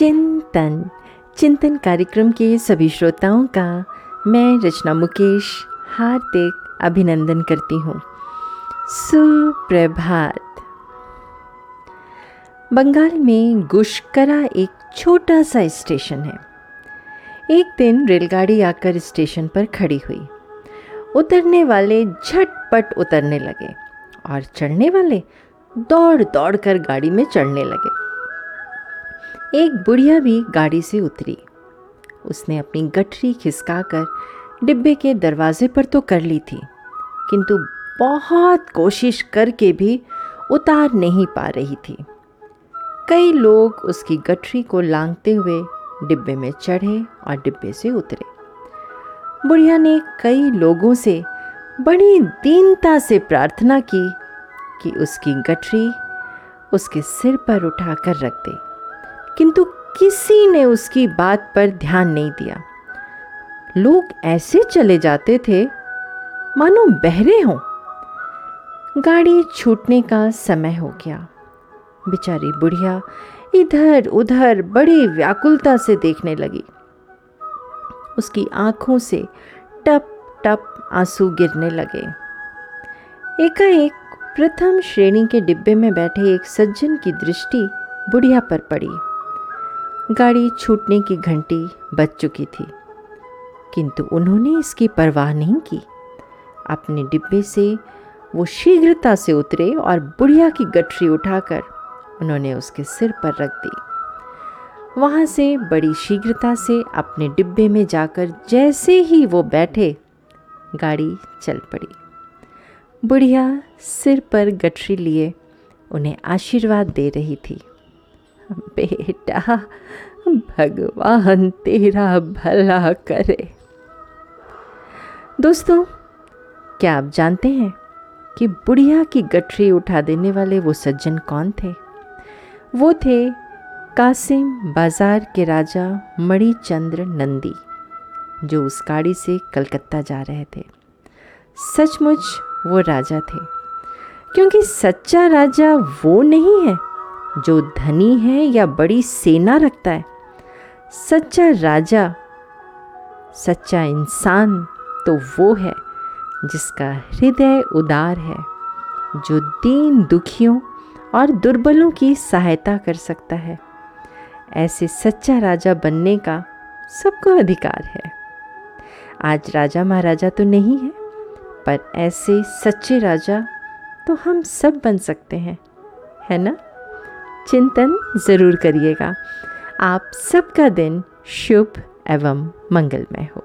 चिंतन। चिंतन कार्यक्रम के सभी श्रोताओं का मैं रचना मुकेश हार्दिक अभिनंदन करती हूँ। सुप्रभात। बंगाल में गुशकरा एक छोटा सा स्टेशन है। एक दिन रेलगाड़ी आकर स्टेशन पर खड़ी हुई। उतरने वाले झटपट उतरने लगे और चढ़ने वाले दौड़ दौड़ कर गाड़ी में चढ़ने लगे। एक बुढ़िया भी गाड़ी से उतरी। उसने अपनी गठरी खिसकाकर डिब्बे के दरवाजे पर तो कर ली थी, किंतु बहुत कोशिश करके भी उतार नहीं पा रही थी। कई लोग उसकी गठरी को लांगते हुए डिब्बे में चढ़े और डिब्बे से उतरे। बुढ़िया ने कई लोगों से बड़ी दीनता से प्रार्थना की कि उसकी गठरी उसके सिर पर उठाकर रख दे। किंतु किसी ने उसकी बात पर ध्यान नहीं दिया। लोग ऐसे चले जाते थे, मानो बहरे हों। गाड़ी छूटने का समय हो गया। बेचारी बुढ़िया इधर उधर बड़ी व्याकुलता से देखने लगी। उसकी आँखों से टप टप आँसू गिरने लगे। एकाएक प्रथम श्रेणी के डिब्बे में बैठे एक सज्जन की दृष्टि बुढ़िया पर पड़ी। गाड़ी छूटने की घंटी बज चुकी थी, किंतु उन्होंने इसकी परवाह नहीं की। अपने डिब्बे से वो शीघ्रता से उतरे और बुढ़िया की गठरी उठाकर उन्होंने उसके सिर पर रख दी। वहाँ से बड़ी शीघ्रता से अपने डिब्बे में जाकर जैसे ही वो बैठे, गाड़ी चल पड़ी। बुढ़िया सिर पर गठरी लिए उन्हें आशीर्वाद दे रही थी। बेटा, भगवान तेरा भला करे। दोस्तों, क्या आप जानते हैं कि बुढ़िया की गठरी उठा देने वाले वो सज्जन कौन थे? वो थे कासिम बाज़ार के राजा मणिचंद्र नंदी, जो उस गाड़ी से कलकत्ता जा रहे थे। सचमुच वो राजा थे, क्योंकि सच्चा राजा वो नहीं है जो धनी है या बड़ी सेना रखता है। सच्चा राजा, सच्चा इंसान तो वो है जिसका हृदय उदार है, जो दीन दुखियों और दुर्बलों की सहायता कर सकता है। ऐसे सच्चा राजा बनने का सबको अधिकार है। आज राजा महाराजा तो नहीं है, पर ऐसे सच्चे राजा तो हम सब बन सकते हैं, है ना? चिंतन ज़रूर करिएगा। आप सबका दिन शुभ एवं मंगलमय हो।